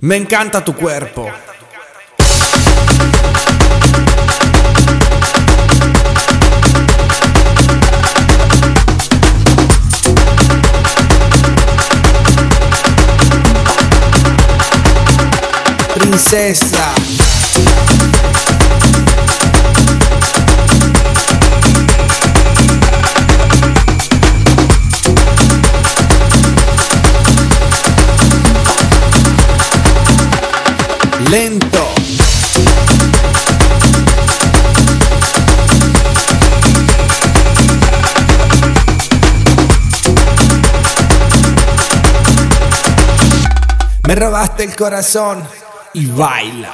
Me encanta tu cuerpo. Princesa. Lento. Me robaste el corazón y baila.